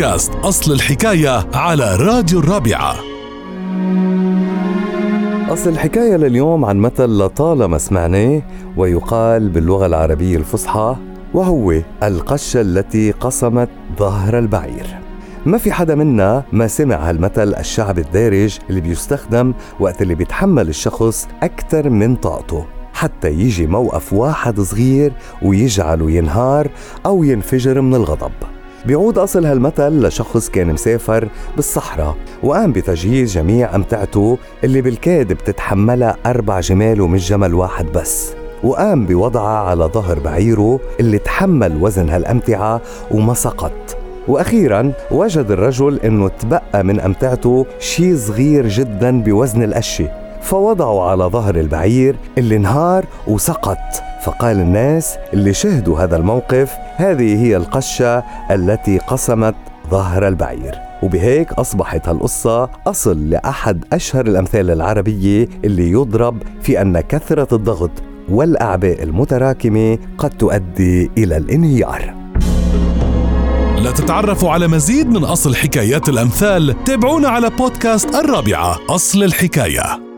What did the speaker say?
بودكاست أصل الحكاية على راديو الرابعة. أصل الحكاية لليوم عن مثل لطالما سمعناه ويقال باللغة العربية الفصحى وهو القشة التي قصمت ظهر البعير. ما في حدا منا ما سمع هالمثل الشعب الدارج اللي بيستخدم وقت اللي بيتحمل الشخص أكثر من طاقته حتى يجي موقف واحد صغير ويجعله ينهار أو ينفجر من الغضب. بيعود أصل هالمثل لشخص كان مسافر بالصحراء وقام بتجهيز جميع أمتعته اللي بالكاد بتتحملها أربع جمال ومش جمل واحد بس. وقام بوضعها على ظهر بعيره اللي تحمل وزن هالأمتعة وما سقط. وأخيرا وجد الرجل إنه تبقى من أمتعته شيء صغير جدا بوزن القشة. فوضعوا على ظهر البعير اللي انهار وسقط. فقال الناس اللي شهدوا هذا الموقف هذه هي القشة التي قسمت ظهر البعير. وبهيك أصبحت هالقصة أصل لأحد أشهر الأمثال العربية اللي يضرب في أن كثرة الضغط والأعباء المتراكمة قد تؤدي إلى الانهيار. لتتعرفوا على مزيد من أصل حكايات الأمثال تابعونا على بودكاست الرابعة أصل الحكاية.